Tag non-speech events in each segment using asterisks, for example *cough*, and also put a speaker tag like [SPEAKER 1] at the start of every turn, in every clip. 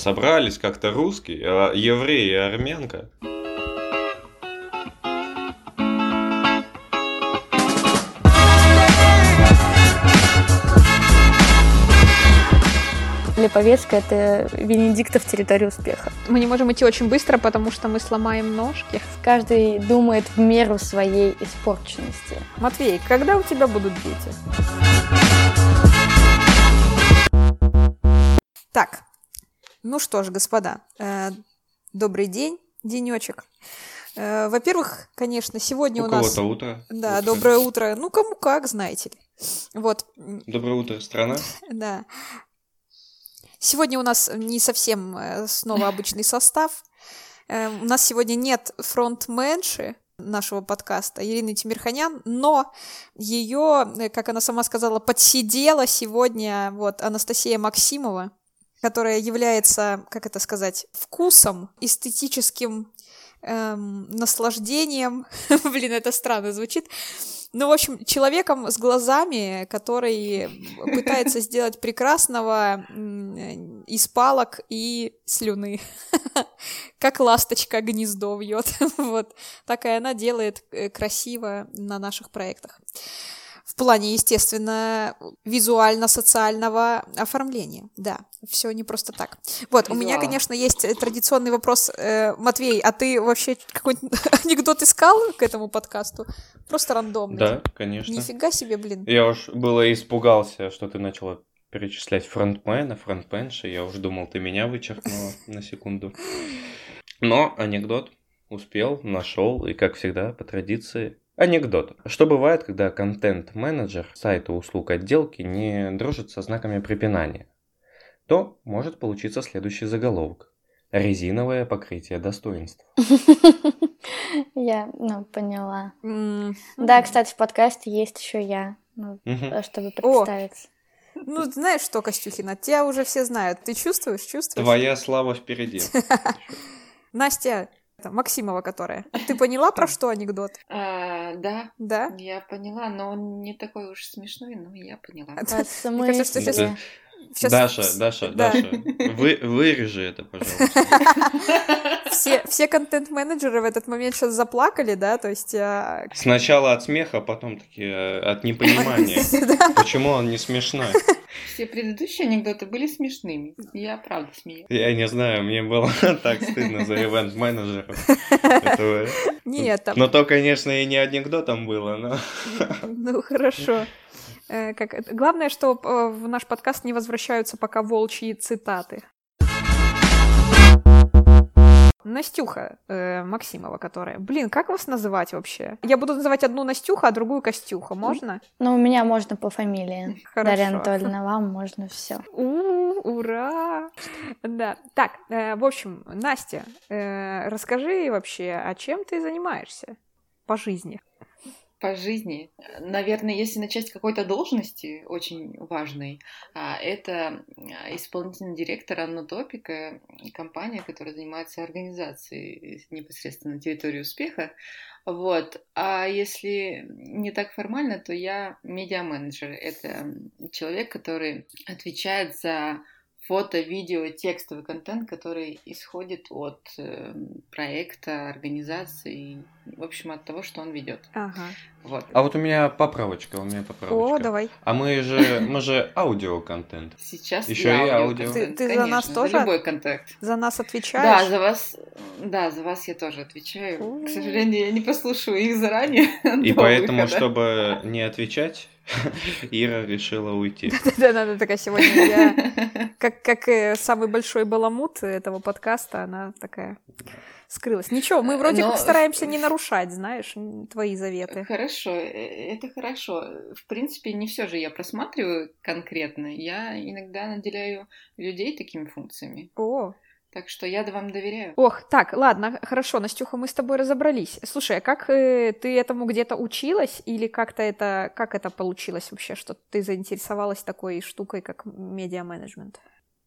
[SPEAKER 1] Собрались как-то русские, а евреи и армянка.
[SPEAKER 2] Липовецк — это Венедиктов территория успеха.
[SPEAKER 3] Мы не можем идти очень быстро, потому что мы сломаем ножки.
[SPEAKER 2] Каждый думает в меру своей испорченности.
[SPEAKER 3] Матвей, когда у тебя будут дети? Так, ну что ж, господа, э, добрый день, денечек. Э, во-первых, конечно, сегодня
[SPEAKER 1] у,
[SPEAKER 3] у
[SPEAKER 1] нас... утро.
[SPEAKER 3] Да, утро. доброе утро. Ну, кому как, знаете ли. Вот.
[SPEAKER 1] Доброе утро, страна. *laughs*
[SPEAKER 3] Да. Сегодня у нас не совсем э, снова обычный состав. Э, у нас сегодня нет фронтменши нашего подкаста Ирины Тимирханян, но ее, э, как она сама сказала, подсидела сегодня вот Анастасия Максимова, которая является, как это сказать, вкусом, эстетическим эм, наслаждением. *laughs* Блин, это странно звучит. Ну, в общем, человеком с глазами, который пытается сделать прекрасного из палок и слюны. *laughs* Как ласточка гнездо вьет. *laughs* Вот. Так и она делает э, красиво на наших проектах в плане, естественно, визуально-социального оформления. Да, все не просто так. Вот, у меня, конечно, есть традиционный вопрос. Э, Матвей, а ты вообще какой-нибудь *laughs* анекдот искал к этому подкасту? Просто рандомный.
[SPEAKER 1] Да, конечно.
[SPEAKER 3] Нифига себе, блин.
[SPEAKER 1] Я уж было испугался, что ты начала перечислять фронтмена, фронтменши. Я уже думал, ты меня вычеркнула *laughs* на секунду. Но анекдот успел, нашел, и, как всегда, по традиции, Анекдот. Что бывает, когда контент-менеджер сайта услуг отделки не дружит со знаками препинания? То может получиться следующий заголовок. Резиновое покрытие достоинств. *laughs*
[SPEAKER 2] Я, ну, поняла. Да, кстати, в подкасте есть еще я, ну, чтобы представиться.
[SPEAKER 3] Ну, знаешь что, Костюхина, тебя уже все знают. Ты чувствуешь, чувствуешь?
[SPEAKER 1] Твоя слава впереди. *laughs*
[SPEAKER 3] Настя, Максимова, которая. А ты поняла, про что анекдот?
[SPEAKER 4] А, да.
[SPEAKER 3] Да?
[SPEAKER 4] Я поняла, но он не такой уж смешной, но я поняла.
[SPEAKER 2] А, Мне кажется, что сейчас...
[SPEAKER 1] Сейчас... Даша, Даша, да. Даша, вы, вырежи это, пожалуйста. *laughs*
[SPEAKER 3] Все, все контент-менеджеры в этот момент сейчас заплакали, да, то есть... А...
[SPEAKER 1] Сначала от смеха, а потом такие э, от непонимания, *laughs* почему он не смешной.
[SPEAKER 4] Все предыдущие анекдоты были смешными. Я правда смеюсь.
[SPEAKER 1] Я не знаю, мне было *laughs* так стыдно за ивент-менеджеров.
[SPEAKER 3] Нет, там...
[SPEAKER 1] Но то, конечно, и не анекдотом было, но...
[SPEAKER 3] Ну, хорошо. Э, как... Главное, что в наш подкаст не возвращаются пока волчьи цитаты. Настюха э, Максимова, которая. Блин, как вас называть вообще? Я буду называть одну Настюха, а другую Костюха. Можно?
[SPEAKER 2] Ну, у меня можно по фамилии. Хорошо. Дарья Анатольевна, вам можно все.
[SPEAKER 3] Ура! Да. Так, э, в общем, Настя, э, расскажи вообще, а чем ты занимаешься по жизни?
[SPEAKER 4] По жизни. Наверное, если начать с какой-то должности очень важной, а, это исполнительный директор Аннотопика, компания, которая занимается организацией непосредственно на территории успеха. Вот. А если не так формально, то я медиа-менеджер. Это человек, который отвечает за фото, видео, текстовый контент, который исходит от э, проекта, организации, в общем, от того, что он ведет.
[SPEAKER 3] Ага.
[SPEAKER 1] Вот. А вот у меня поправочка, у меня поправочка.
[SPEAKER 3] О, давай.
[SPEAKER 1] А мы же, мы же аудиоконтент.
[SPEAKER 4] Сейчас
[SPEAKER 1] еще и аудио.
[SPEAKER 3] Ты, ты
[SPEAKER 4] Конечно,
[SPEAKER 3] за нас тоже?
[SPEAKER 4] За любой контакт.
[SPEAKER 3] За нас отвечаешь?
[SPEAKER 4] Да, за вас, да, за вас я тоже отвечаю. К сожалению, я не послушаю их заранее.
[SPEAKER 1] И *laughs* поэтому, чтобы не отвечать, *laughs* Ира решила уйти. *laughs*
[SPEAKER 3] Да, да, да, такая сегодня я, как, как самый большой баламут этого подкаста, она такая скрылась. Ничего, мы вроде Но... как стараемся не нарушать, знаешь, твои заветы.
[SPEAKER 4] Хорошо, э, это хорошо. В принципе, не все же я просматриваю конкретно. Я иногда наделяю людей такими функциями.
[SPEAKER 3] О,
[SPEAKER 4] так что я вам доверяю.
[SPEAKER 3] Ох, так, ладно, хорошо, Настюха, мы с тобой разобрались. Слушай, а как э, ты этому где-то училась или как-то это, как это получилось вообще, что ты заинтересовалась такой штукой, как медиа-менеджмент?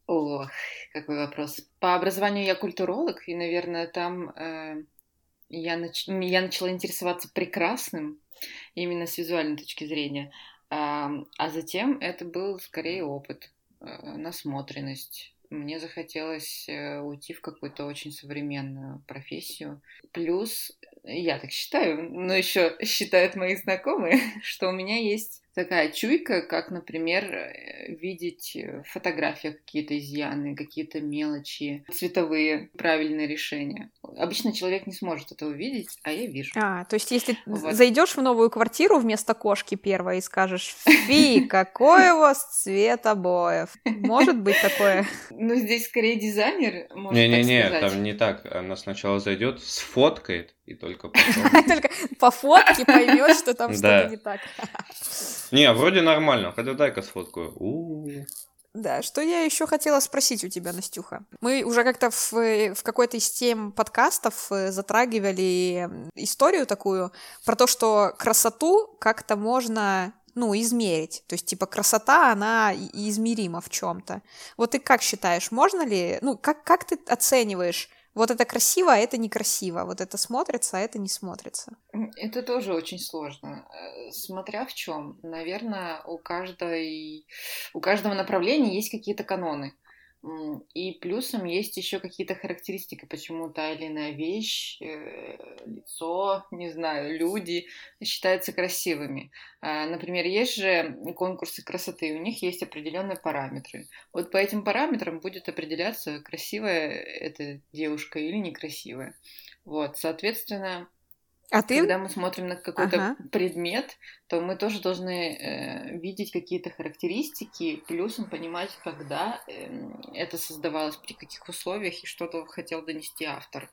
[SPEAKER 4] Ох, какой вопрос. По образованию я культуролог, и, наверное, там э, я, нач... я начала интересоваться прекрасным именно с визуальной точки зрения. А, а затем это был скорее опыт, э, насмотренность мне захотелось э, уйти в какую-то очень современную профессию. Плюс, я так считаю, но еще считают мои знакомые, *laughs* что у меня есть такая чуйка, как, например, э, видеть в фотографиях какие-то изъяны, какие-то мелочи, цветовые правильные решения. Обычно человек не сможет это увидеть, а я вижу.
[SPEAKER 3] А, то есть если вот. зайдешь в новую квартиру вместо кошки первой и скажешь, фи, *laughs* какой у вас цвет обоев. Может быть такое? *laughs*
[SPEAKER 4] Ну, здесь скорее дизайнер, может
[SPEAKER 1] Не-не-не, там не так. Она сначала зайдет, сфоткает, и только *laughs* потом...
[SPEAKER 3] Только по фотке поймет, что там что-то не так.
[SPEAKER 1] Не, вроде нормально, хотя дай-ка сфоткаю.
[SPEAKER 3] Да, что я еще хотела спросить у тебя, Настюха? Мы уже как-то в, в какой-то из тем подкастов э, затрагивали историю такую про то, что красоту как-то можно ну, измерить. То есть, типа, красота, она измерима в чем-то. Вот ты как считаешь, можно ли, ну, как, как ты оцениваешь вот это красиво, а это некрасиво, вот это смотрится, а это не смотрится.
[SPEAKER 4] Это тоже очень сложно. Э, смотря в чем. Наверное, у каждой, у каждого направления есть какие-то каноны. И плюсом есть еще какие-то характеристики, почему та или иная вещь, э, лицо, не знаю, люди считаются красивыми. А, например, есть же конкурсы красоты, у них есть определенные параметры. Вот по этим параметрам будет определяться, красивая эта девушка или некрасивая. Вот, соответственно, а ты? Когда мы смотрим на какой-то ага. предмет, то мы тоже должны э, видеть какие-то характеристики, плюсом понимать, когда э, это создавалось, при каких условиях и что-то хотел донести автор.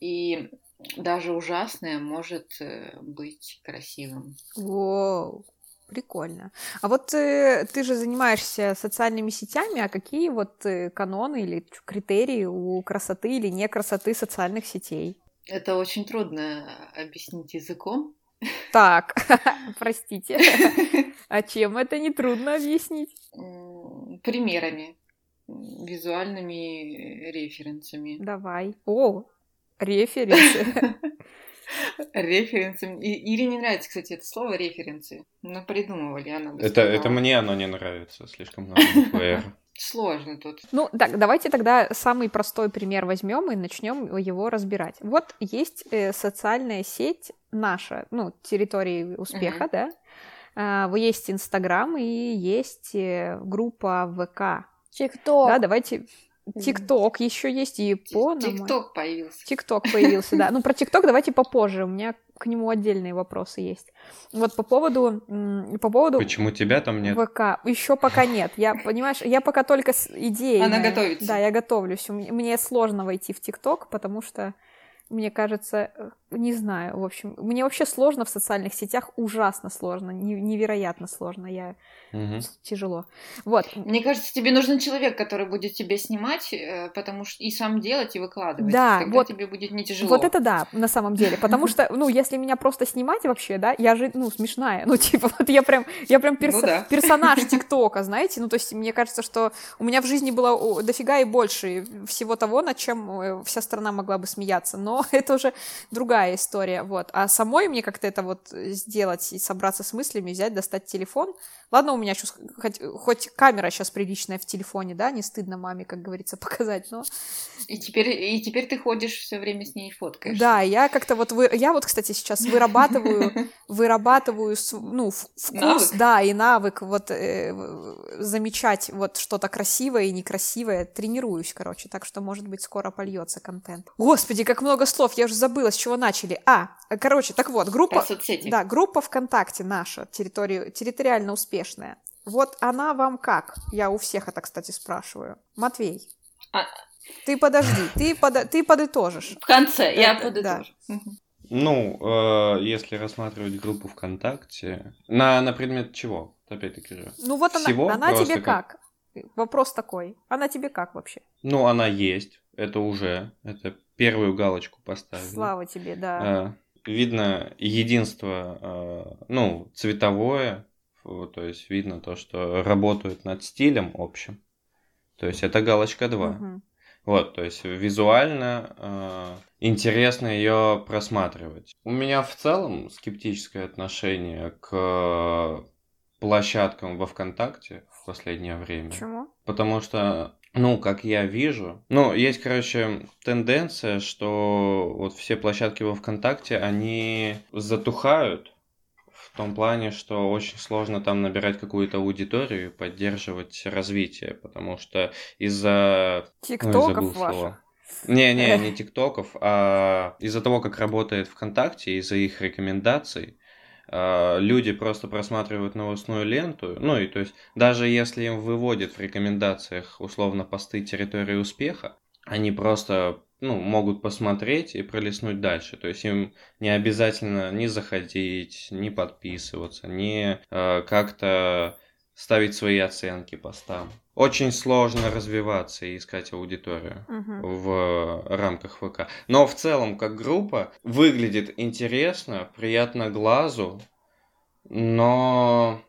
[SPEAKER 4] И даже ужасное может э, быть красивым.
[SPEAKER 3] Воу, прикольно. А вот э, ты же занимаешься социальными сетями, а какие вот э, каноны или критерии у красоты или не красоты социальных сетей?
[SPEAKER 4] Это очень трудно объяснить языком.
[SPEAKER 3] Так, *laughs* простите. *laughs* А чем это не трудно объяснить?
[SPEAKER 4] Примерами, визуальными референсами.
[SPEAKER 3] Давай. О, референсы. *laughs*
[SPEAKER 4] Референсы. Ире не нравится, кстати, это слово референсы. Но придумывали она.
[SPEAKER 1] Это, это мне оно не нравится, слишком много *laughs*
[SPEAKER 4] Сложно тут.
[SPEAKER 3] Ну, так, давайте тогда самый простой пример возьмем и начнем его разбирать. Вот есть э, социальная сеть наша, ну, территории успеха, uh-huh. да. А, есть Инстаграм и есть э, группа ВК.
[SPEAKER 2] ТикТок.
[SPEAKER 3] Да, давайте ТикТок еще есть и по
[SPEAKER 4] ТикТок появился.
[SPEAKER 3] ТикТок появился, да. Ну, про ТикТок давайте попозже. У меня к нему отдельные вопросы есть. Вот по поводу... По поводу
[SPEAKER 1] Почему тебя там нет?
[SPEAKER 3] ВК. Еще пока нет. Я, понимаешь, я пока только с идеей.
[SPEAKER 4] Она готовится.
[SPEAKER 3] Да, я готовлюсь. Мне сложно войти в ТикТок, потому что мне кажется, э, не знаю, в общем, мне вообще сложно в социальных сетях, ужасно сложно, невероятно сложно, я угу. тяжело. Вот.
[SPEAKER 4] Мне кажется, тебе нужен человек, который будет тебе снимать, э, потому что и сам делать и выкладывать.
[SPEAKER 3] Да,
[SPEAKER 4] Тогда вот тебе будет не тяжело.
[SPEAKER 3] Вот это да, на самом деле, потому что, ну, если меня просто снимать вообще, да, я же, ну, смешная, ну, типа, вот я прям, я прям перс... ну, да. персонаж *laughs* ТикТока, знаете, ну, то есть мне кажется, что у меня в жизни было дофига и больше всего того, над чем э, вся страна могла бы смеяться, но *laughs* это уже другая история история, вот. А самой мне как-то это вот сделать и собраться с мыслями, взять, достать телефон. Ладно, у меня сейчас хоть, хоть камера сейчас приличная в телефоне, да, не стыдно маме, как говорится, *laughs* показать, но...
[SPEAKER 4] И теперь, и теперь ты ходишь все время с ней фоткаешь.
[SPEAKER 3] Да, я как-то вот, вы... я вот, кстати, сейчас вырабатываю, *laughs* вырабатываю, ну, вкус, навык. да, и навык вот э, замечать вот что-то красивое и некрасивое, тренируюсь, короче, так что, может быть, скоро польется контент. Господи, как много слов, я уже забыла, с чего начали. А, короче, так вот, группа... Да, группа ВКонтакте наша, территорию, территориально успешная. Вот она вам как? Я у всех это, кстати, спрашиваю. Матвей. А... Ты подожди, ты, под... ты подытожишь.
[SPEAKER 4] В конце, это, я подытожу. Да.
[SPEAKER 1] Ну, э, если рассматривать группу ВКонтакте, на, на предмет чего? Опять-таки же.
[SPEAKER 3] Ну вот Всего? она, она тебе как? как? Вопрос такой. Она тебе как вообще?
[SPEAKER 1] Ну, она есть. Это уже. Это первую галочку поставили.
[SPEAKER 3] Слава тебе, да.
[SPEAKER 1] Э, видно единство, э, ну, цветовое, то есть видно то, что работают над стилем общим. То есть это галочка 2. Угу. Вот, то есть визуально э, интересно ее просматривать. У меня в целом скептическое отношение к площадкам во ВКонтакте в последнее время.
[SPEAKER 3] Почему?
[SPEAKER 1] Потому что ну, как я вижу, ну, есть, короче, тенденция, что вот все площадки во ВКонтакте, они затухают, в том плане, что очень сложно там набирать какую-то аудиторию и поддерживать развитие, потому что из-за...
[SPEAKER 3] Тиктоков ваших.
[SPEAKER 1] Не-не, не *laughs* тиктоков, а из-за того, как работает ВКонтакте, из-за их рекомендаций, а, люди просто просматривают новостную ленту, ну и то есть даже если им выводят в рекомендациях условно посты территории успеха, они просто ну, могут посмотреть и пролистнуть дальше. То есть им не обязательно ни заходить, ни подписываться, ни э, как-то ставить свои оценки постам. Очень сложно развиваться и искать аудиторию uh-huh. в рамках ВК. Но в целом, как группа, выглядит интересно, приятно глазу, но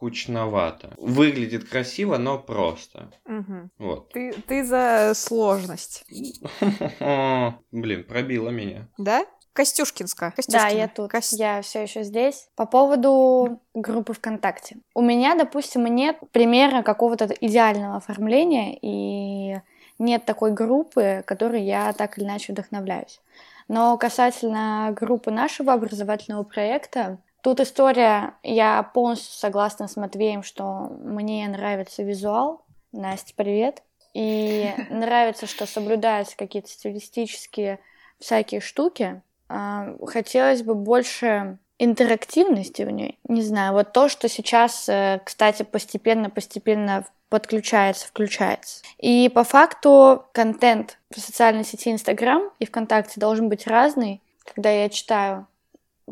[SPEAKER 1] скучновато. Выглядит красиво, но просто.
[SPEAKER 3] Угу. Вот. Ты, ты за сложность. *laughs*
[SPEAKER 1] Блин, пробила меня.
[SPEAKER 3] Да? Костюшкинска.
[SPEAKER 2] Да, я тут. Кость... Я все еще здесь. По поводу группы ВКонтакте. У меня, допустим, нет примера какого-то идеального оформления, и нет такой группы, которой я так или иначе вдохновляюсь. Но касательно группы нашего образовательного проекта, Тут история, я полностью согласна с Матвеем, что мне нравится визуал. Настя, привет. И *laughs* нравится, что соблюдаются какие-то стилистические всякие штуки. А, хотелось бы больше интерактивности в ней. Не знаю, вот то, что сейчас, э, кстати, постепенно-постепенно подключается, включается. И по факту контент в социальной сети Инстаграм и ВКонтакте должен быть разный. Когда я читаю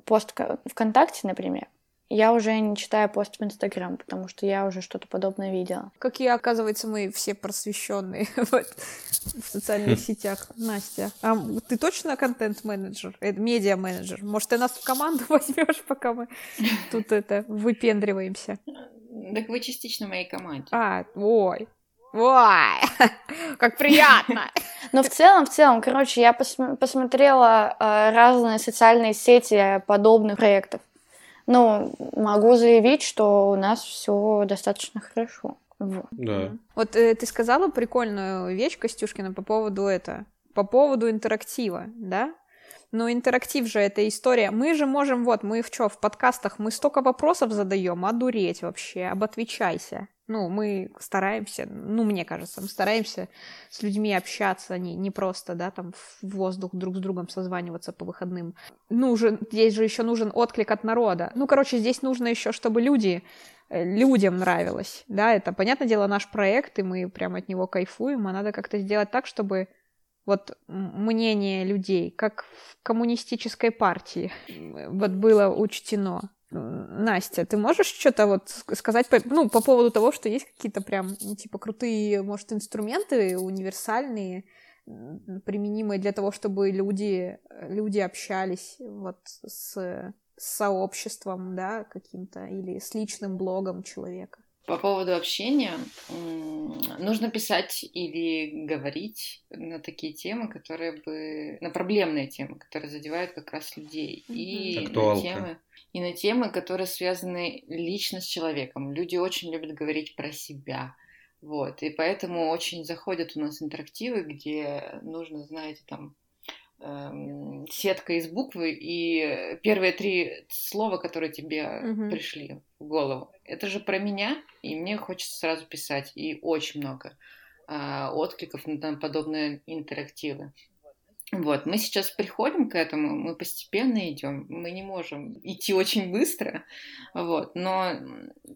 [SPEAKER 2] пост ВКонтакте, например, я уже не читаю пост в Инстаграм, потому что я уже что-то подобное видела.
[SPEAKER 3] Какие, оказывается, мы все просвещенные *laughs* в социальных *laughs* сетях. Настя, а ты точно контент-менеджер, э, медиа-менеджер? Может, ты нас в команду *laughs* возьмешь, пока мы тут это выпендриваемся?
[SPEAKER 4] Так вы частично в моей команде.
[SPEAKER 3] А, ой, Ой, *laughs* как приятно. *laughs*
[SPEAKER 2] Но в целом, в целом, короче, я пос- посмотрела э, разные социальные сети подобных проектов. Ну, могу заявить, что у нас все достаточно хорошо. Вот.
[SPEAKER 1] Да.
[SPEAKER 3] Вот э, ты сказала прикольную вещь, Костюшкина, по поводу это, по поводу интерактива, да? Но интерактив же это история. Мы же можем, вот, мы в чё, в подкастах мы столько вопросов задаем, одуреть вообще, об отвечайся. Ну, мы стараемся, ну, мне кажется, мы стараемся с людьми общаться, не, не просто, да, там в воздух друг с другом созваниваться по выходным. Нужен, здесь же еще нужен отклик от народа. Ну, короче, здесь нужно еще, чтобы люди, э, людям нравилось, да, это, понятное дело, наш проект, и мы прям от него кайфуем, а надо как-то сделать так, чтобы вот мнение людей, как в коммунистической партии, вот было учтено. Настя, ты можешь что-то вот сказать по, ну, по поводу того, что есть какие-то прям, типа, крутые, может, инструменты универсальные, применимые для того, чтобы люди, люди общались вот с, с сообществом, да, каким-то, или с личным блогом человека?
[SPEAKER 4] По поводу общения, нужно писать или говорить на такие темы, которые бы... на проблемные темы, которые задевают как раз людей. И на темы, и на темы, которые связаны лично с человеком. Люди очень любят говорить про себя. Вот, и поэтому очень заходят у нас интерактивы, где нужно, знаете, там сетка из буквы и первые три слова, которые тебе uh-huh. пришли в голову. Это же про меня, и мне хочется сразу писать, и очень много э, откликов на подобные интерактивы. Вот, мы сейчас приходим к этому, мы постепенно идем, мы не можем идти очень быстро, вот, но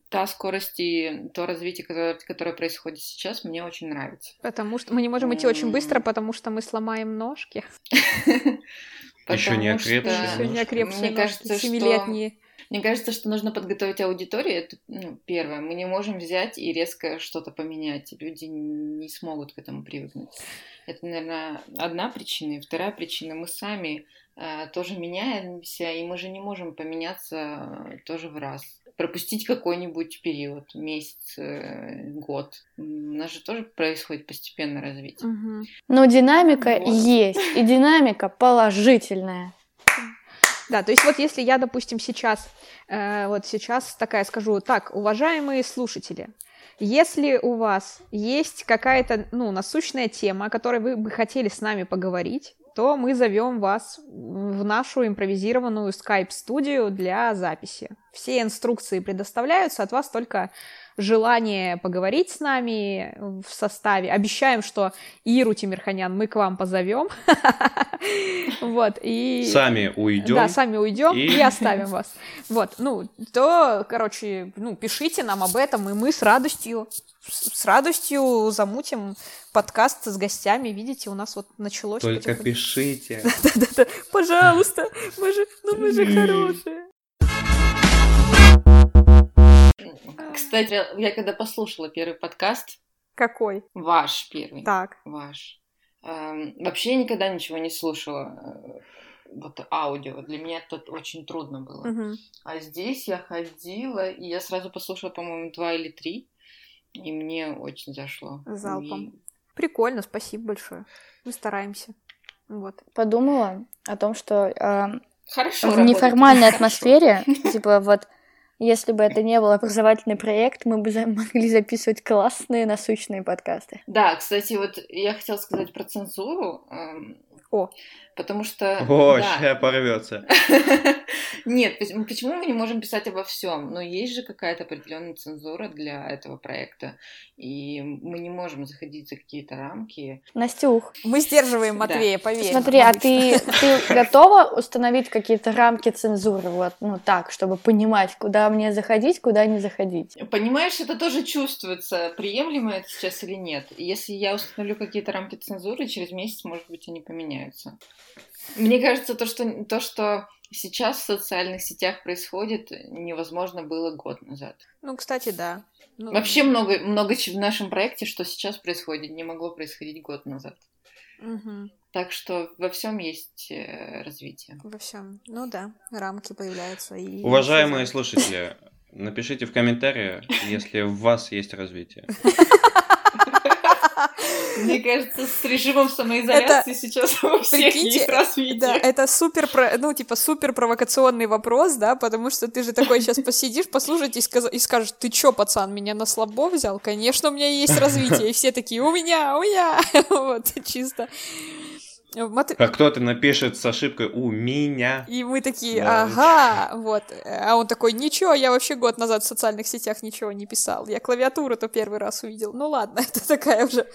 [SPEAKER 4] та скорость и то развитие, которое, которое происходит сейчас, мне очень нравится.
[SPEAKER 3] Потому что мы не можем идти очень быстро, потому что мы сломаем ножки. *laughs*
[SPEAKER 1] Еще не окрепшие.
[SPEAKER 3] Еще не окрепшие Мне кажется, семилетние.
[SPEAKER 4] Мне кажется, что нужно подготовить аудиторию. Это ну, первое. Мы не можем взять и резко что-то поменять. Люди не смогут к этому привыкнуть. Это, наверное, одна причина. И вторая причина, мы сами э, тоже меняемся, и мы же не можем поменяться тоже в раз. Пропустить какой-нибудь период, месяц, э, год. У нас же тоже происходит постепенное развитие.
[SPEAKER 2] Угу. Но динамика вот. есть, и динамика положительная.
[SPEAKER 3] Да, то есть вот если я, допустим, сейчас, э, вот сейчас такая скажу, так, уважаемые слушатели, Если у вас есть какая-то, ну, насущная тема, о которой вы бы хотели с нами поговорить, то мы зовем вас в нашу импровизированную скайп-студию для записи. Все инструкции предоставляются, от вас только желание поговорить с нами в составе. Обещаем, что Иру Тимирханян мы к вам позовем. *laughs* Вот, и...
[SPEAKER 1] Сами уйдем.
[SPEAKER 3] Да, сами уйдем и... оставим вас. Вот, ну, то, короче, ну, пишите нам об этом, и мы с радостью, с радостью замутим подкаст с гостями. Видите, у нас вот началось...
[SPEAKER 1] Только пишите. *laughs*
[SPEAKER 3] Да-да-да, пожалуйста, мы же, ну мы же хорошие.
[SPEAKER 4] Кстати, я когда послушала первый подкаст...
[SPEAKER 3] Какой?
[SPEAKER 4] Ваш первый.
[SPEAKER 3] Так.
[SPEAKER 4] Ваш. Эм, вообще никогда ничего не слушала. Э, вот аудио. Для меня это очень трудно было.
[SPEAKER 3] Угу.
[SPEAKER 4] А здесь я ходила, и я сразу послушала, по-моему, два или три. И мне очень зашло.
[SPEAKER 3] Залпом. И... Прикольно, спасибо большое. Мы стараемся. Вот.
[SPEAKER 2] Подумала о том, что э,
[SPEAKER 4] Хорошо
[SPEAKER 2] в неформальной атмосфере, *laughs* типа вот если бы это не был образовательный проект, мы бы *laughs* могли записывать классные, насущные подкасты.
[SPEAKER 4] Да, кстати, вот я хотела сказать про цензуру.
[SPEAKER 3] О.
[SPEAKER 4] Потому что...
[SPEAKER 1] О, да. сейчас порвется. *laughs*
[SPEAKER 4] Нет, почему мы не можем писать обо всем? Но есть же какая-то определенная цензура для этого проекта, и мы не можем заходить за какие-то рамки.
[SPEAKER 2] Настюх.
[SPEAKER 3] Мы сдерживаем Матвея, да. поверь.
[SPEAKER 2] Смотри, а ты, ты *laughs* готова установить какие-то рамки цензуры, вот, ну так, чтобы понимать, куда мне заходить, куда не заходить?
[SPEAKER 4] Понимаешь, это тоже чувствуется, приемлемо это сейчас или нет. Если я установлю какие-то рамки цензуры, через месяц, может быть, они поменяются. Мне кажется, то, что, то, что сейчас в социальных сетях происходит, невозможно было год назад.
[SPEAKER 3] Ну, кстати, да. Ну...
[SPEAKER 4] Вообще много, много в нашем проекте, что сейчас происходит, не могло происходить год назад.
[SPEAKER 3] Угу.
[SPEAKER 4] Так что во всем есть э, развитие.
[SPEAKER 3] Во всем. Ну да, рамки появляются. И...
[SPEAKER 1] Уважаемые слушатели, напишите в комментариях, если у вас есть развитие. *laughs*
[SPEAKER 4] Мне кажется, с режимом самоизоляции это... сейчас у всех Прикиньте, есть развитие.
[SPEAKER 3] Да, это супер, ну, типа, супер провокационный вопрос, да, потому что ты же такой сейчас посидишь, послушать и, сказ... и скажешь, ты чё, пацан, меня на слабо взял? Конечно, у меня есть развитие. И все такие, у меня, у меня. *laughs* Вот, чисто.
[SPEAKER 1] Мат... А кто-то напишет с ошибкой «у меня».
[SPEAKER 3] И мы такие, да. ага, вот. А он такой, ничего, я вообще год назад в социальных сетях ничего не писал. Я клавиатуру-то первый раз увидел. Ну ладно, *laughs* это такая уже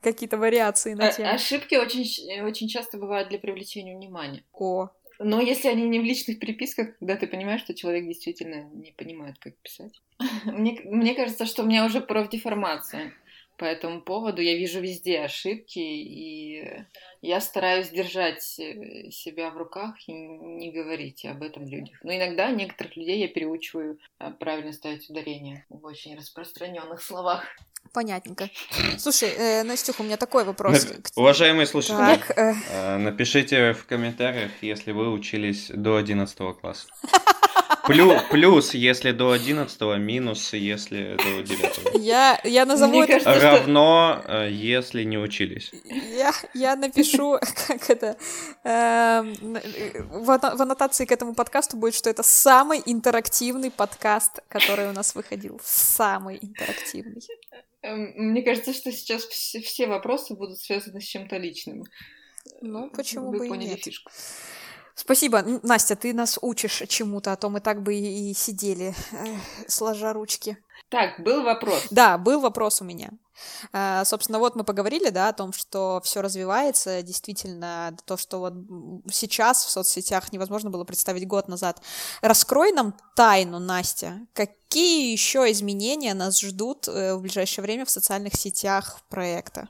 [SPEAKER 3] какие-то вариации на тему.
[SPEAKER 4] Ошибки очень, очень часто бывают для привлечения внимания.
[SPEAKER 3] О.
[SPEAKER 4] Но если они не в личных переписках, когда ты понимаешь, что человек действительно не понимает, как писать. *laughs* Мне, мне кажется, что у меня уже профдеформация по этому поводу. Я вижу везде ошибки, и я стараюсь держать э, себя в руках и не говорить об этом людях. Но иногда некоторых людей я переучиваю а, правильно ставить ударение в очень распространенных словах.
[SPEAKER 3] Понятненько. Слушай, э, Настюха, у меня такой вопрос.
[SPEAKER 1] Уважаемые слушатели, так, э... э напишите в комментариях, если вы учились до 11 класса. *laughs* Плюс, *laughs* плюс, если до 11, минус, если до 9.
[SPEAKER 3] Я, я назову это...
[SPEAKER 1] Кажется, Равно, что... Э, если не учились.
[SPEAKER 3] Я, я напишу, *laughs* как это... Э, в, в аннотации к этому подкасту будет, что это самый интерактивный подкаст, который у нас выходил. Самый интерактивный.
[SPEAKER 4] Эм, мне кажется, что сейчас все, все вопросы будут связаны с чем-то личным.
[SPEAKER 3] Ну, почему
[SPEAKER 4] Вы
[SPEAKER 3] бы
[SPEAKER 4] поняли
[SPEAKER 3] и нет.
[SPEAKER 4] фишку.
[SPEAKER 3] Спасибо. Настя, ты нас учишь чему-то, а то мы так бы и сидели, сложа ручки.
[SPEAKER 4] Так, был вопрос.
[SPEAKER 3] Да, был вопрос у меня. А, собственно, вот мы поговорили, да, о том, что все развивается, действительно, то, что вот сейчас в соцсетях невозможно было представить год назад. Раскрой нам тайну, Настя. Какие еще изменения нас ждут э, в ближайшее время в социальных сетях проекта?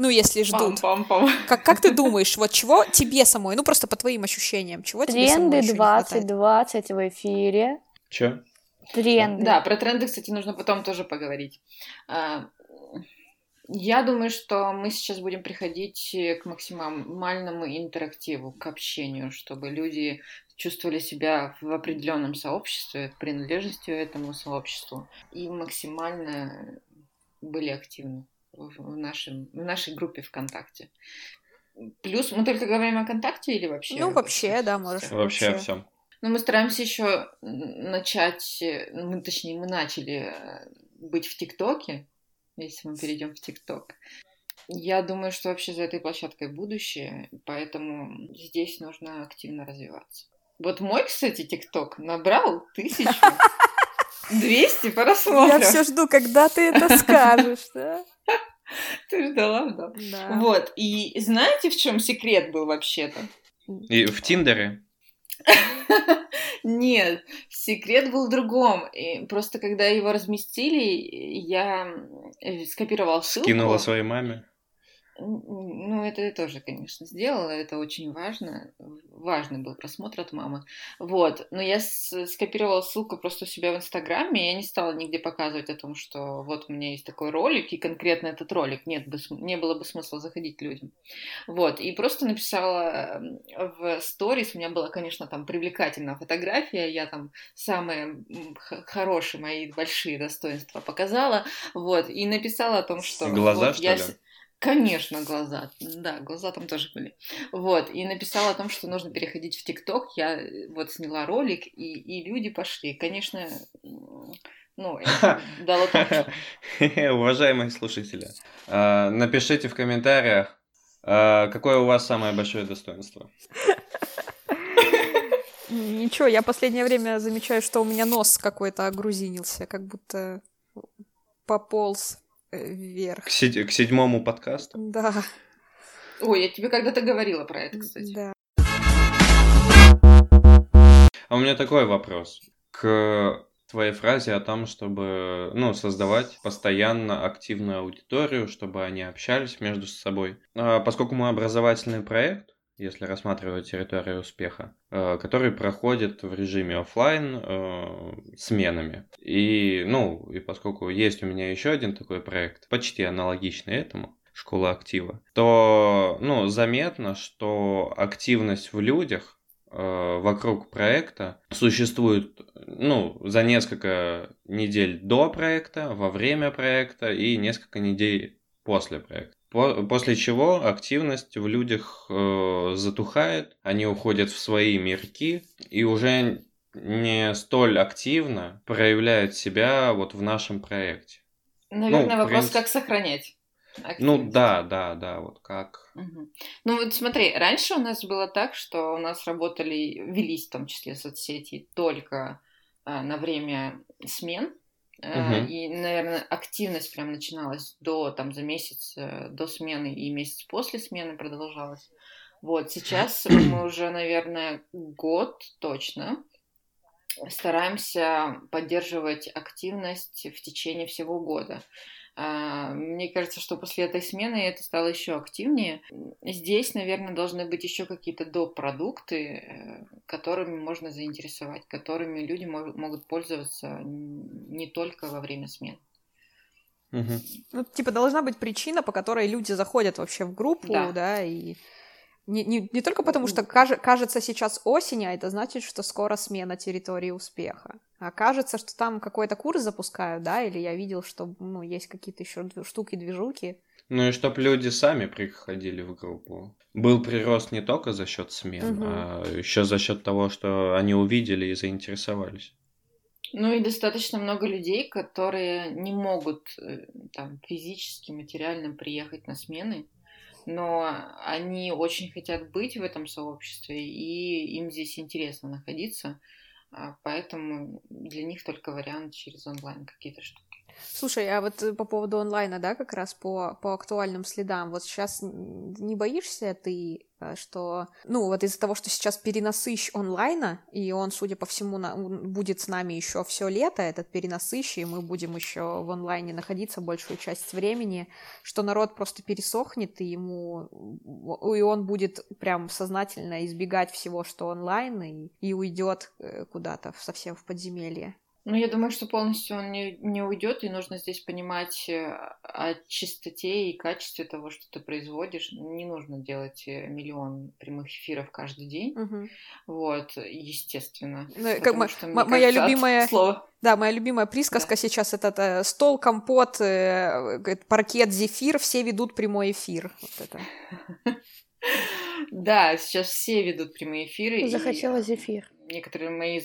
[SPEAKER 3] Ну, если ждут.
[SPEAKER 4] Пам-пам-пам.
[SPEAKER 3] Как, как ты думаешь, вот чего тебе самой, ну просто по твоим ощущениям, чего
[SPEAKER 2] Тренды
[SPEAKER 3] тебе самой
[SPEAKER 2] еще 2020 в эфире.
[SPEAKER 1] Че?
[SPEAKER 2] Тренды.
[SPEAKER 4] Да, про тренды, кстати, нужно потом тоже поговорить. А, я думаю, что мы сейчас будем приходить к максимальному интерактиву, к общению, чтобы люди чувствовали себя в определенном сообществе, принадлежностью этому сообществу и максимально были активны в, нашем, в нашей группе ВКонтакте. Плюс мы только говорим о ВКонтакте или вообще?
[SPEAKER 3] Ну, вообще, да, можешь.
[SPEAKER 1] Вообще о всем.
[SPEAKER 4] Но мы стараемся еще начать, ну, точнее, мы начали э, быть в ТикТоке, если мы перейдем в ТикТок. Я думаю, что вообще за этой площадкой будущее, поэтому здесь нужно активно развиваться. Вот мой, кстати, ТикТок набрал тысячу *laughs* 200 просмотров.
[SPEAKER 3] Я все жду, когда ты это скажешь, да? *laughs*
[SPEAKER 4] Ты ждала, да?
[SPEAKER 3] Да.
[SPEAKER 4] Вот, и знаете, в чем секрет был вообще-то?
[SPEAKER 1] И в Тиндере? *laughs*
[SPEAKER 4] Нет, секрет был в другом. И просто когда его разместили, я э, скопировал ссылку.
[SPEAKER 1] Кинула своей маме?
[SPEAKER 4] Ну, это я тоже, конечно, сделала, это очень важно. Важный был просмотр от мамы. Вот, но я скопировала ссылку просто у себя в Инстаграме, и я не стала нигде показывать о том, что вот у меня есть такой ролик, и конкретно этот ролик, нет не было бы смысла заходить людям. Вот, и просто написала в сторис, у меня была, конечно, там привлекательная фотография, я там самые хорошие мои большие достоинства показала, вот, и написала о том, что...
[SPEAKER 1] Глаза,
[SPEAKER 4] вот
[SPEAKER 1] что
[SPEAKER 4] я
[SPEAKER 1] ли?
[SPEAKER 4] Конечно, глаза. Да, глаза там тоже были. Вот. И написала о том, что нужно переходить в ТикТок. Я э, вот сняла ролик, и, и люди пошли. Конечно, ну, *laughs* это дало. *laughs*
[SPEAKER 1] Уважаемые слушатели, а, напишите в комментариях, а, какое у вас самое большое достоинство.
[SPEAKER 3] Ничего, я последнее время замечаю, что у меня нос какой-то огрузинился, как будто пополз э, вверх.
[SPEAKER 1] К, седь- к седьмому подкасту.
[SPEAKER 3] Да,
[SPEAKER 4] Ой, я тебе когда-то говорила про это, кстати.
[SPEAKER 3] да.
[SPEAKER 1] А у меня такой вопрос. К твоей фразе о том, чтобы ну, создавать постоянно активную аудиторию, чтобы они общались между собой. А, Поскольку мы образовательный проект, если рассматривать территорию успеха, э, который проходит в режиме оффлайн э, сменами. И, ну, и поскольку есть у меня еще один такой проект, почти аналогичный этому, школа актива, то, ну, заметно, что активность в людях э, вокруг проекта существует, ну, за несколько недель до проекта, во время проекта и несколько недель после проекта. По- После чего активность в людях э, затухает, они уходят в свои мирки и уже не столь активно проявляют себя вот в нашем проекте.
[SPEAKER 4] Наверное,
[SPEAKER 1] Ну,
[SPEAKER 4] вопрос,
[SPEAKER 1] принципе.
[SPEAKER 4] как сохранять.
[SPEAKER 1] Ну
[SPEAKER 4] активность.
[SPEAKER 1] да, да, да, вот как.
[SPEAKER 4] Мгм. Ну вот смотри, раньше у нас было так, что у нас работали, велись в том числе соцсети только а, на время смен.
[SPEAKER 1] Мгм.
[SPEAKER 4] И, наверное, активность прям начиналась до, там, за месяц э, до смены и месяц после смены продолжалась. Вот, сейчас мы уже, наверное, год точно стараемся поддерживать активность в течение всего года. А, Мне кажется, что после этой смены это стало еще активнее. Здесь, наверное, должны быть еще какие-то доп. продукты, э, которыми можно заинтересовать, которыми люди могут пользоваться не только во время смен.
[SPEAKER 1] Мгм.
[SPEAKER 3] Ну, типа, должна быть причина, по которой люди заходят вообще в группу, да,
[SPEAKER 4] Да.
[SPEAKER 3] и не, не, не только потому, что каже- кажется сейчас осень, а это значит, что скоро смена территории успеха. А кажется, что там какой-то курс запускают, да, или я видел, что, ну, есть какие-то еще штуки-движуки.
[SPEAKER 1] Ну и чтоб люди сами приходили в группу. Был прирост не только за счет смен,
[SPEAKER 3] Мгм.
[SPEAKER 1] а еще за счет того, что они увидели и заинтересовались.
[SPEAKER 4] Ну и достаточно много людей, которые не могут э, там физически, материально приехать на смены, но они очень хотят быть в этом сообществе, и им здесь интересно находиться, а, поэтому для них только вариант через онлайн какие-то штуки.
[SPEAKER 3] Слушай, а вот э, по поводу онлайна, да, как раз по, по актуальным следам, вот сейчас не боишься ты, э, что, ну, вот из-за того, что сейчас перенасыщ онлайна, и он, судя по всему, на- будет с нами еще все лето, этот перенасыщ, и мы будем еще в онлайне находиться большую часть времени, что народ просто пересохнет, и ему, и он будет прям сознательно избегать всего, что онлайн, и, и уйдет э, куда-то совсем в подземелье.
[SPEAKER 4] Ну, я думаю, что полностью он не, не уйдет, и нужно здесь понимать э, о чистоте и качестве того, что ты производишь. Не нужно делать э, миллион прямых эфиров каждый день.
[SPEAKER 3] Мгм.
[SPEAKER 4] Вот, естественно.
[SPEAKER 3] Ну, как мо-
[SPEAKER 4] что,
[SPEAKER 3] мо- моя
[SPEAKER 4] кажется,
[SPEAKER 3] любимая-
[SPEAKER 4] слова
[SPEAKER 3] Да, моя любимая присказка сейчас это, э, стол, компот, э, паркет, зефир, все ведут прямой эфир. Вот это. *laughs*
[SPEAKER 4] Да, сейчас все ведут прямые эфиры. и
[SPEAKER 2] Захотела зефир.
[SPEAKER 4] Некоторые мои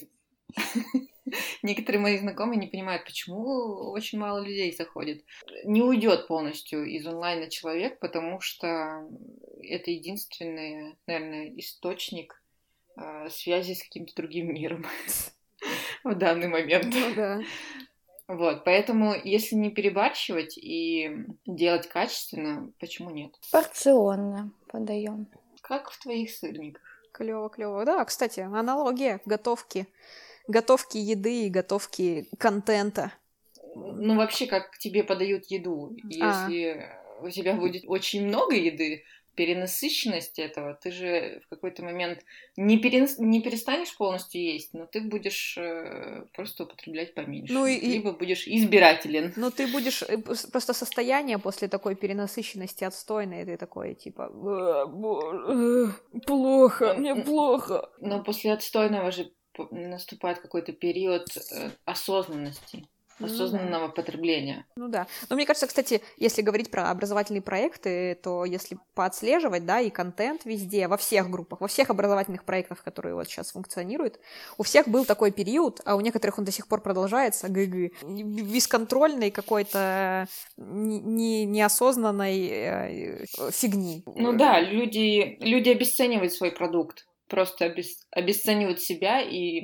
[SPEAKER 4] *laughs* Некоторые мои знакомые не понимают, почему очень мало людей заходит. Не уйдет полностью из онлайна человек, потому что это единственный, наверное, источник э, связи с каким-то другим миром *laughs* в данный момент.
[SPEAKER 3] Ну да.
[SPEAKER 4] Вот, поэтому если не перебарщивать и делать качественно, почему нет?
[SPEAKER 2] Порционно подаем.
[SPEAKER 4] Как в твоих сырниках.
[SPEAKER 3] Клево, клево. Да, кстати, аналогия готовки. Готовки еды и готовки контента.
[SPEAKER 4] Ну, вообще, как тебе подают еду.
[SPEAKER 3] А.
[SPEAKER 4] Если у тебя будет очень много еды, перенасыщенность этого, ты же в какой-то момент не, перес- не перестанешь полностью есть, но ты будешь э, просто употреблять поменьше.
[SPEAKER 3] Ну и-
[SPEAKER 4] Либо будешь избирателен.
[SPEAKER 3] Ну, ты будешь... э, Просто состояние после такой перенасыщенности отстойное, ты такое, типа... «Э, бо- э, Плохо, мне плохо.
[SPEAKER 4] Но после отстойного же наступает какой-то период э, осознанности,
[SPEAKER 3] Ну да.
[SPEAKER 4] осознанного потребления.
[SPEAKER 3] Ну да. Но мне кажется, кстати, если говорить про образовательные проекты, то если поотслеживать, да, и контент везде, во всех группах, во всех образовательных проектах, которые вот сейчас функционируют, у всех был такой период, а у некоторых он до сих пор продолжается, гг, бесконтрольной какой-то не- не- неосознанной э, фигни.
[SPEAKER 4] Ну да, люди, люди обесценивают свой продукт. Просто обес- обесценивают себя и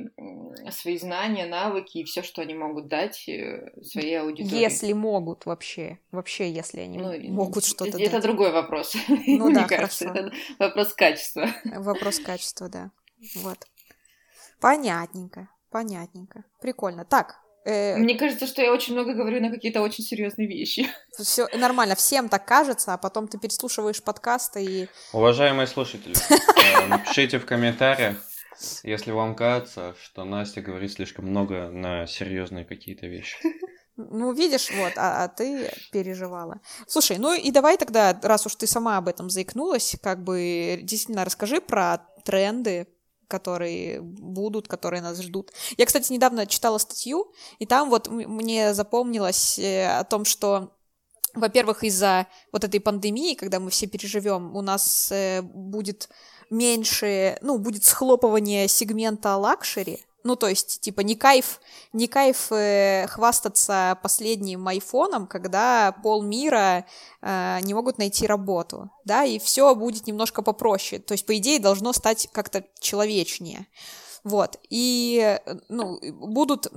[SPEAKER 4] свои знания, навыки и все, что они могут дать э, своей аудитории.
[SPEAKER 3] Если могут вообще, вообще, если они
[SPEAKER 4] Ну,
[SPEAKER 3] могут что-то
[SPEAKER 4] Это
[SPEAKER 3] дать.
[SPEAKER 4] другой вопрос. *laughs*
[SPEAKER 3] Ну
[SPEAKER 4] Мне
[SPEAKER 3] да,
[SPEAKER 4] кажется,
[SPEAKER 3] хорошо.
[SPEAKER 4] это вопрос качества.
[SPEAKER 3] Вопрос качества, да. Вот. Понятненько, понятненько. Прикольно. Так,
[SPEAKER 4] Мне кажется, что я очень много говорю на какие-то очень серьезные вещи. *laughs*
[SPEAKER 3] все нормально, всем так кажется, а потом ты переслушиваешь подкасты и...
[SPEAKER 1] Уважаемые слушатели, э, напишите в комментариях, если вам кажется, что Настя говорит слишком много на серьезные какие-то вещи.
[SPEAKER 3] Ну, видишь, вот, а, а ты переживала. Слушай, ну и давай тогда, раз уж ты сама об этом заикнулась, как бы действительно расскажи про тренды, которые будут, которые нас ждут. Я, кстати, недавно читала статью, и там вот мне запомнилось э, о том, что во-первых, из-за вот этой пандемии, когда мы все переживем, у нас э, будет меньше, ну, будет схлопывание сегмента luxury. Ну, то есть, типа, не кайф, не кайф э, хвастаться последним айфоном, когда полмира э, не могут найти работу, да, и все будет немножко попроще. То есть, по идее, должно стать как-то человечнее. Вот, и, э, ну, будут,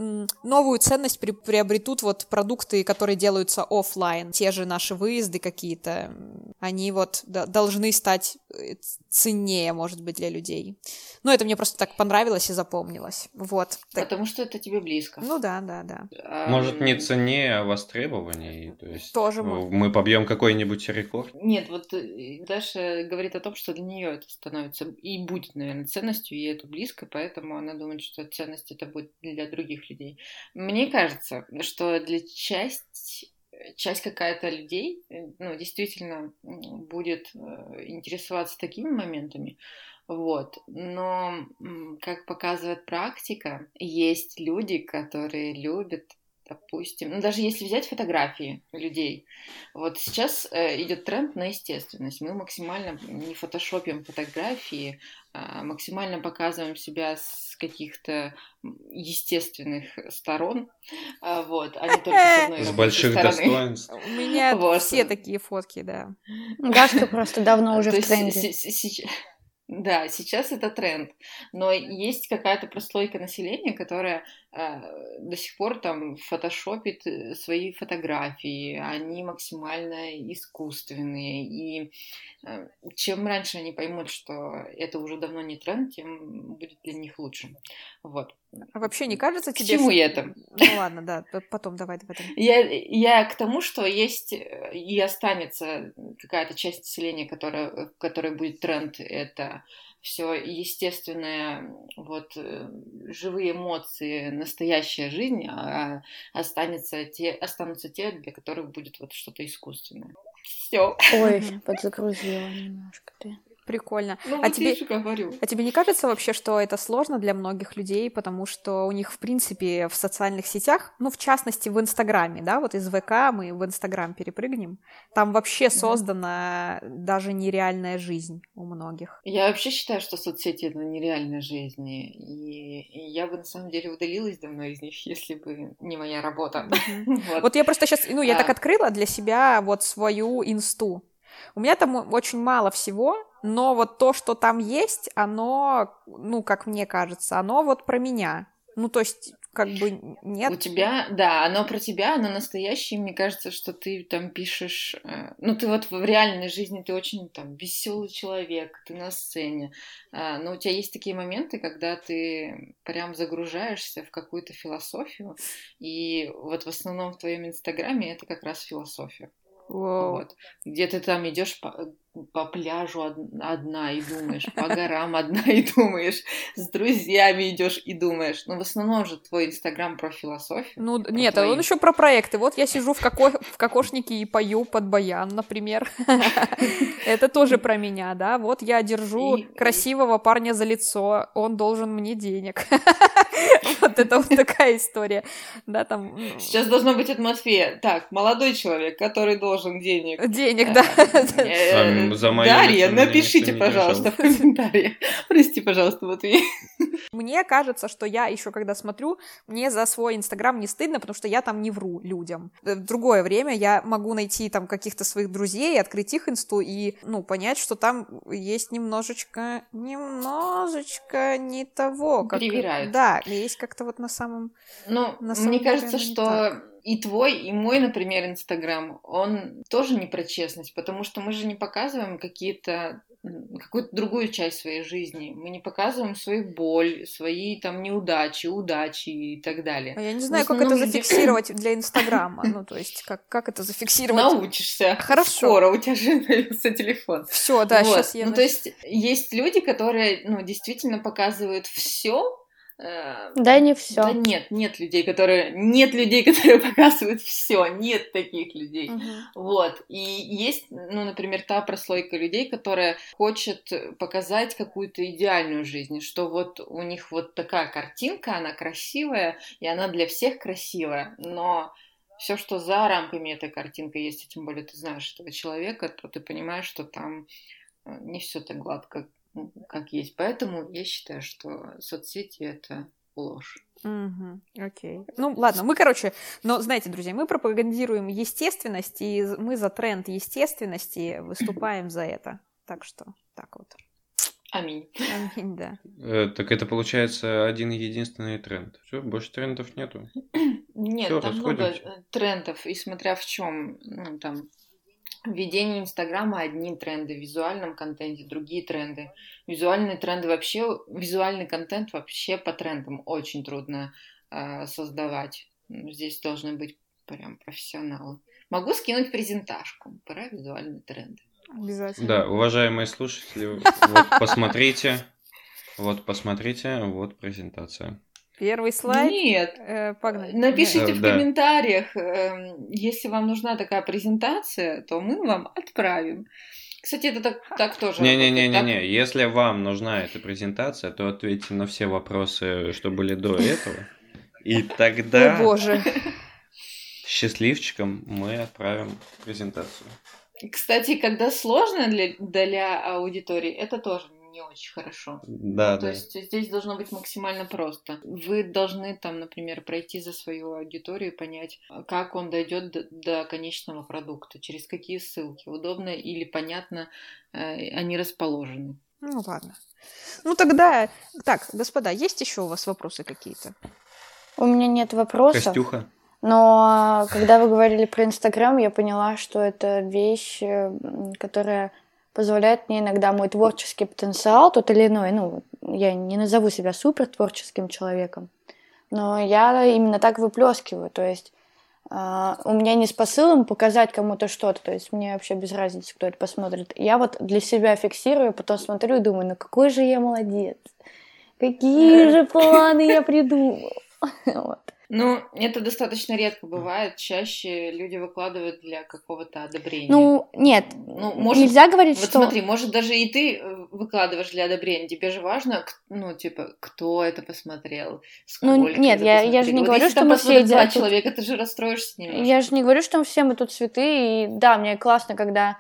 [SPEAKER 3] новую ценность при- приобретут вот продукты, которые делаются оффлайн, те же наши выезды какие-то, они вот д- должны стать э, ценнее, может быть, для людей. Ну, это мне просто так понравилось и запомнилось, вот. Так-
[SPEAKER 4] Потому что это тебе близко.
[SPEAKER 3] Ну да, да, да.
[SPEAKER 4] А,
[SPEAKER 1] Может, не ценнее, а востребованнее. То есть
[SPEAKER 3] Тоже может.
[SPEAKER 1] мы побьем какой-нибудь рекорд.
[SPEAKER 4] Нет, вот э, Даша говорит о том, что для нее это становится и будет, наверное, ценностью, и это близко, поэтому она думает, что ценность это будет для других людей. Мне кажется, что для часть часть какая-то людей, э, ну, действительно будет э, интересоваться такими моментами, вот. Но, как показывает практика, есть люди, которые любят, допустим, ну, даже если взять фотографии людей, вот сейчас э, идет тренд на естественность. Мы максимально не фотошопим фотографии, а максимально показываем себя с каких-то естественных сторон, а, вот, а не только с одной
[SPEAKER 1] С больших
[SPEAKER 4] стороны.
[SPEAKER 1] достоинств.
[SPEAKER 3] У меня *laughs*
[SPEAKER 4] Вот.
[SPEAKER 3] все такие фотки, да.
[SPEAKER 2] Дашка просто давно уже
[SPEAKER 4] То
[SPEAKER 2] в тренде.
[SPEAKER 4] Да, сейчас это тренд, но есть какая-то прослойка населения, которая э, до сих пор там фотошопит э, свои фотографии, они максимально искусственные, и э, чем раньше они поймут, что это уже давно не тренд, тем будет для них лучше. Вот.
[SPEAKER 3] А вообще не кажется
[SPEAKER 4] К
[SPEAKER 3] тебе...
[SPEAKER 4] чему
[SPEAKER 3] что-
[SPEAKER 4] это?
[SPEAKER 3] Ну ладно, да, потом давай об этом.
[SPEAKER 4] Я, я к тому, что есть э, и останется какая-то часть населения, которая, в которой будет тренд, это все естественное, вот э, живые эмоции, настоящая жизнь, а останется те, останутся те, для которых будет вот что-то искусственное. Все.
[SPEAKER 2] Ой, подзагрузила немножко ты.
[SPEAKER 3] Прикольно.
[SPEAKER 4] Ну,
[SPEAKER 3] а
[SPEAKER 4] вот
[SPEAKER 3] тебе,
[SPEAKER 4] же говорю.
[SPEAKER 3] а тебе не кажется вообще, что это сложно для многих людей, потому что у них, в принципе, в социальных сетях, ну, в частности, в Инстаграме, да, вот из ВК мы в Инстаграм перепрыгнем, там вообще создана даже нереальная жизнь у многих.
[SPEAKER 4] Я вообще считаю, что соцсети это нереальная жизнь. И, и я бы на самом деле удалилась давно из них, если бы не моя работа. *laughs* Вот.
[SPEAKER 3] Я просто сейчас, ну, я
[SPEAKER 4] А.
[SPEAKER 3] так открыла для себя вот свою инсту. У меня там очень мало всего, но вот то, что там есть, оно, ну, как мне кажется, оно вот про меня. Ну, то есть, как бы нет.
[SPEAKER 4] У тебя, да, оно про тебя, оно настоящее. Мне кажется, что ты там пишешь... э, Ну, ты вот в реальной жизни ты очень там веселый человек, ты на сцене. А, Но у тебя есть такие моменты, когда ты прям загружаешься в какую-то философию. И вот в основном в твоем инстаграме это как раз философия.
[SPEAKER 3] Вау.
[SPEAKER 4] Вот. Где ты там идешь по, по пляжу од- одна и думаешь, по горам одна и думаешь, с друзьями идешь и думаешь. Но в основном же твой инстаграм про философию.
[SPEAKER 3] Ну,
[SPEAKER 4] про
[SPEAKER 3] нет,
[SPEAKER 4] твои.
[SPEAKER 3] он еще про проекты. Вот я сижу в, коко- в кокошнике и пою под баян, например. *laughs* Это тоже про меня, да. Вот я держу красивого парня за лицо, он должен мне денег. *laughs* Вот это вот такая история. Да, там...
[SPEAKER 4] Сейчас должно быть от Матфея. Так, молодой человек, который должен денег.
[SPEAKER 3] Денег, да.
[SPEAKER 1] А, за моё
[SPEAKER 4] Дарья, напишите, пожалуйста, в комментариях. *laughs* Прости, пожалуйста, Матвей. *laughs*
[SPEAKER 3] Мне кажется, что я еще когда смотрю, мне за свой инстаграм не стыдно, потому что я там не вру людям. Э, В другое время я могу найти там каких-то своих друзей, открыть их инсту и, ну, понять, что там есть немножечко, немножечко не того, как... Да, есть как-то вот на самом...
[SPEAKER 4] Ну,
[SPEAKER 3] На самом
[SPEAKER 4] мне
[SPEAKER 3] деле
[SPEAKER 4] кажется, что
[SPEAKER 3] так.
[SPEAKER 4] И твой, и мой, например, Инстаграм, он тоже не про честность, потому что мы же не показываем какие-то какую-то другую часть своей жизни. Мы не показываем свою боль, свои там неудачи, удачи и так далее.
[SPEAKER 3] А Я не знаю, как это зафиксировать для *laughs* инстаграма. Ну, то есть, как, как это зафиксировать?
[SPEAKER 4] Научишься.
[SPEAKER 3] Хорошо.
[SPEAKER 4] Скоро у тебя же появится телефон.
[SPEAKER 3] Все, да,
[SPEAKER 4] Вот.
[SPEAKER 3] сейчас я...
[SPEAKER 4] Ну, то есть есть люди, которые, ну, действительно показывают все.
[SPEAKER 2] Да, не все.
[SPEAKER 4] Да нет, нет людей, которые, нет людей, *laughs* которые показывают все, нет таких людей.
[SPEAKER 3] Мгм.
[SPEAKER 4] Вот. И есть, ну, например, та прослойка людей, которая хочет показать какую-то идеальную жизнь, что вот у них вот такая картинка, она красивая, и она для всех красивая, но все, что за рамками этой картинки есть, и тем более ты знаешь этого человека, то ты понимаешь, что там э, не все так гладко, как есть. Поэтому я считаю, что соцсети это ложь.
[SPEAKER 3] Мгм, окей. Ну, ладно, мы, короче, но, знаете, друзья, мы пропагандируем естественность, и мы за тренд естественности выступаем за это. Так что, так вот.
[SPEAKER 4] Аминь.
[SPEAKER 3] Аминь, да.
[SPEAKER 1] Э, Так это получается один единственный тренд. Все, больше трендов нету. *clears throat*
[SPEAKER 4] Нет,
[SPEAKER 1] Всё,
[SPEAKER 4] там много
[SPEAKER 1] расходимся.
[SPEAKER 4] э, трендов, и смотря в чем, ну, там, введение Инстаграма одни тренды, в визуальном контенте другие тренды. Визуальные тренды вообще, визуальный контент вообще по трендам очень трудно э, создавать. Здесь должны быть прям профессионалы. Могу скинуть презентажку про визуальные тренды.
[SPEAKER 3] Обязательно.
[SPEAKER 1] Да, уважаемые слушатели, вот посмотрите, вот посмотрите, вот презентация.
[SPEAKER 3] Первый слайд.
[SPEAKER 4] Нет,
[SPEAKER 3] Э, погнали.
[SPEAKER 4] Напишите
[SPEAKER 1] Да,
[SPEAKER 4] в
[SPEAKER 1] да.
[SPEAKER 4] комментариях, эм, если вам нужна такая презентация, то мы вам отправим. Кстати, это так, так тоже.
[SPEAKER 1] Не-не-не-не-не, если вам нужна эта презентация, то ответьте на все вопросы, что были до этого. И
[SPEAKER 3] О,
[SPEAKER 1] тогда
[SPEAKER 3] боже.
[SPEAKER 1] счастливчикам мы отправим презентацию.
[SPEAKER 4] Кстати, когда сложно для, для аудитории, это тоже не очень хорошо.
[SPEAKER 1] Да,
[SPEAKER 4] Ну, То
[SPEAKER 1] да.
[SPEAKER 4] есть здесь должно быть максимально просто. Вы должны там, например, пройти за свою аудиторию и понять, как он дойдет до, до конечного продукта, через какие ссылки, удобно или понятно э, они расположены.
[SPEAKER 3] Ну, ладно. Ну, тогда... Так, господа, есть еще у вас вопросы какие-то?
[SPEAKER 2] У меня нет вопросов.
[SPEAKER 1] Костюха.
[SPEAKER 2] Но когда вы говорили про Инстаграм, я поняла, что это вещь, э, которая позволяет мне иногда мой творческий потенциал, тот или иной, ну, я не назову себя супер творческим человеком, но я именно так выплескиваю, то есть а, у меня не с посылом показать кому-то что-то, то есть мне вообще без разницы, кто это посмотрит. Я вот для себя фиксирую, потом смотрю и думаю, ну какой же я молодец, какие же планы я придумал. *laughs*
[SPEAKER 4] Ну, это достаточно редко бывает. Чаще люди выкладывают для какого-то одобрения.
[SPEAKER 2] Ну, нет,
[SPEAKER 4] Ну, может,
[SPEAKER 2] нельзя говорить,
[SPEAKER 4] Вот
[SPEAKER 2] что...
[SPEAKER 4] смотри, может даже и ты э, выкладываешь для одобрения, тебе же важно, ну, типа, кто это посмотрел,
[SPEAKER 2] Ну,
[SPEAKER 4] сколько
[SPEAKER 2] нет,
[SPEAKER 4] это
[SPEAKER 2] я- я же не
[SPEAKER 4] Вот
[SPEAKER 2] говорю, что мы все
[SPEAKER 4] два
[SPEAKER 2] идеальны.
[SPEAKER 4] человека, ты же расстроишься немножко.
[SPEAKER 2] Я же не говорю, что все мы тут цветы, и да, мне классно, когда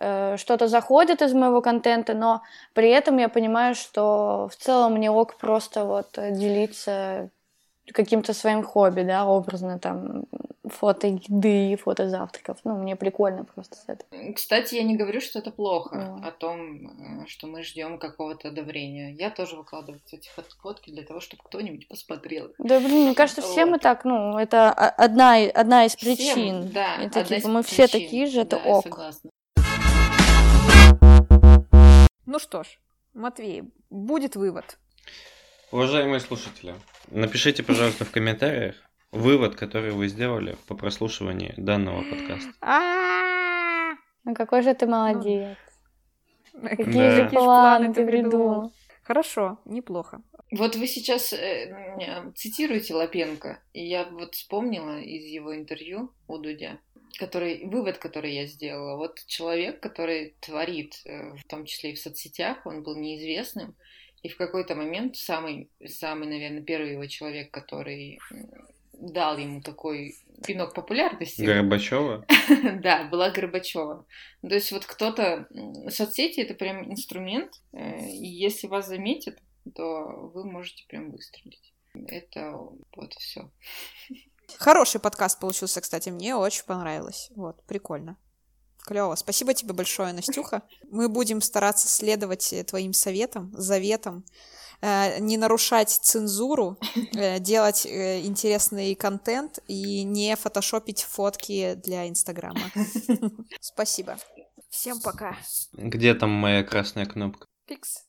[SPEAKER 2] э, что-то заходит из моего контента, но при этом я понимаю, что в целом мне ок просто вот э, делиться каким-то своим хобби, да, образно там фото еды, фото завтраков. Ну, мне прикольно просто с этого.
[SPEAKER 4] Кстати, я не говорю, что это плохо,
[SPEAKER 2] Вот.
[SPEAKER 4] о том, э, что мы ждем какого-то одобрения. Я тоже выкладываю эти фот- фотки для того, чтобы кто-нибудь посмотрел.
[SPEAKER 2] Да, блин, мне кажется, все мы так, ну, это одна, одна из
[SPEAKER 4] Всем,
[SPEAKER 2] причин.
[SPEAKER 4] да,
[SPEAKER 2] это
[SPEAKER 4] одна из
[SPEAKER 2] типа мы все
[SPEAKER 4] причин.
[SPEAKER 2] такие же, это
[SPEAKER 4] Да, я
[SPEAKER 2] ок.
[SPEAKER 4] согласна.
[SPEAKER 3] Ну что ж, Матвей, будет вывод.
[SPEAKER 1] Уважаемые слушатели, напишите, пожалуйста, в комментариях вывод, который вы сделали по прослушиванию данного подкаста.
[SPEAKER 2] Ну какой же ты молодец. Какие же планы ты придумал.
[SPEAKER 3] Хорошо, неплохо.
[SPEAKER 4] Вот вы сейчас э, цитируете Лапенко, и я вот вспомнила из его интервью у Дудя, который, вывод, который я сделала. Вот человек, который творит, э, в том числе и в соцсетях, он был неизвестным, и в какой-то момент самый, самый, наверное, первый его человек, который дал ему такой пинок популярности,
[SPEAKER 1] Горбачева? *laughs*
[SPEAKER 4] да, была Горбачева. То есть вот кто-то... Соцсети — это прям инструмент, э, и если вас заметят, то вы можете прям выстрелить. Это вот все. *laughs*
[SPEAKER 3] Хороший подкаст получился, кстати, мне очень понравилось. Вот, прикольно. Клево. Спасибо тебе большое, Настюха. Мы будем стараться следовать э, твоим советам, заветам, э, не нарушать цензуру, э, делать э, интересный контент и не фотошопить фотки для Инстаграма. *laughs* Спасибо. Всем пока.
[SPEAKER 1] Где там моя красная кнопка?
[SPEAKER 3] Пикс.